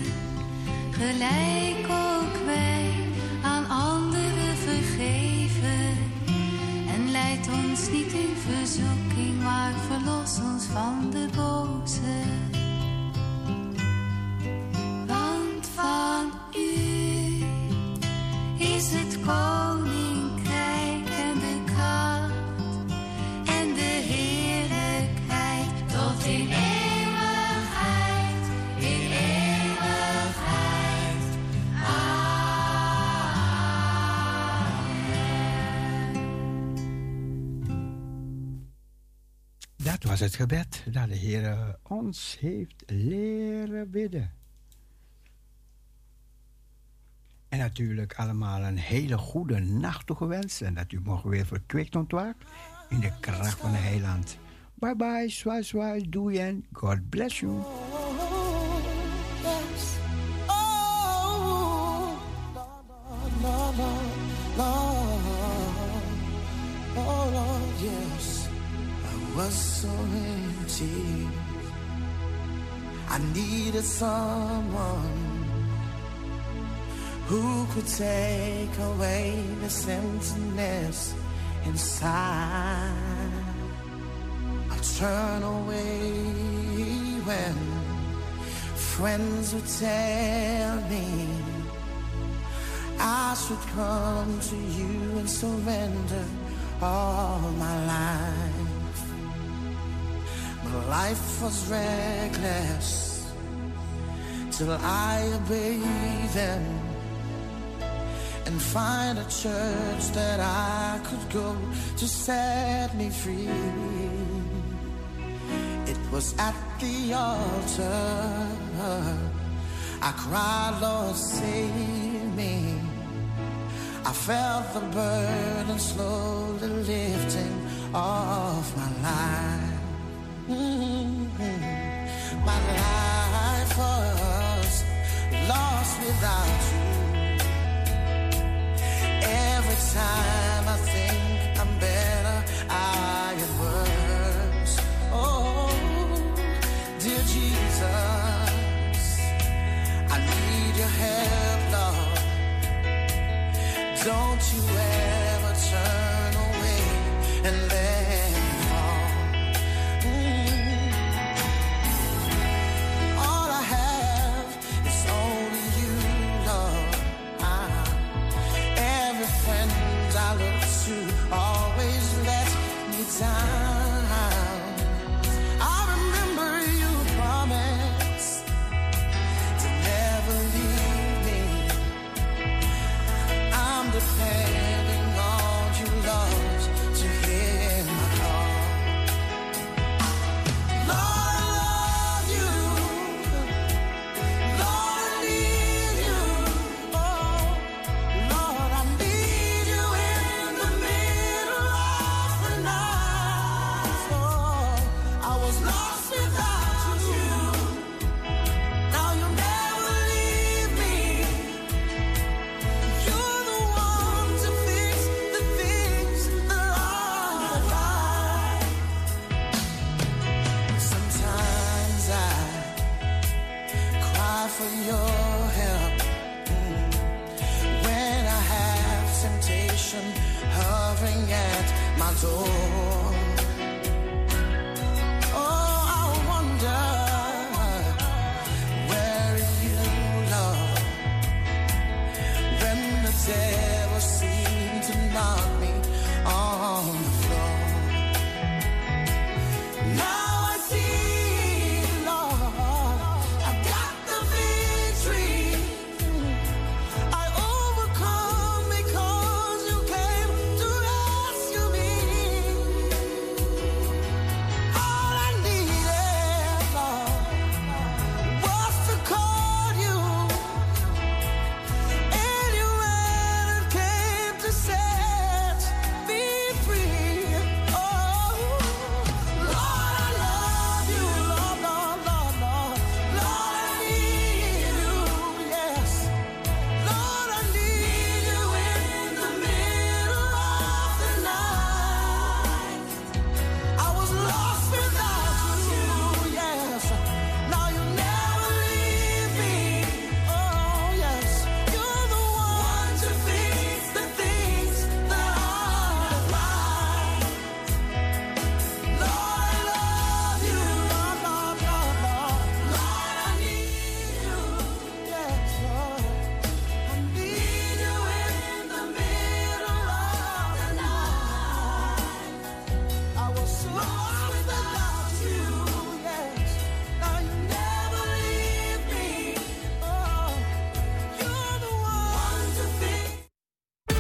gelijk ook wij aan anderen vergeven. En leid ons niet in verzoeking, maar verlos ons van de boze. Het gebed dat de Heer ons heeft leren bidden. En natuurlijk allemaal een hele goede nacht toegewenst. En dat u morgen weer verkwikt ontwaakt in de kracht van de heiland. Bye bye, zwaai zwaai, doei en God bless you. Was so empty. I needed someone who could take away this emptiness inside. I turn away when friends would tell me I should come to you and surrender all my life. Life was reckless till I obeyed them and find a church that I could go to set me free. It was at the altar I cried, Lord, save me. I felt the burden slowly lifting off my life. My life was lost without you. Every time I think I'm better, I get worse. Oh, dear Jesus, I need your help, Lord. Don't you ever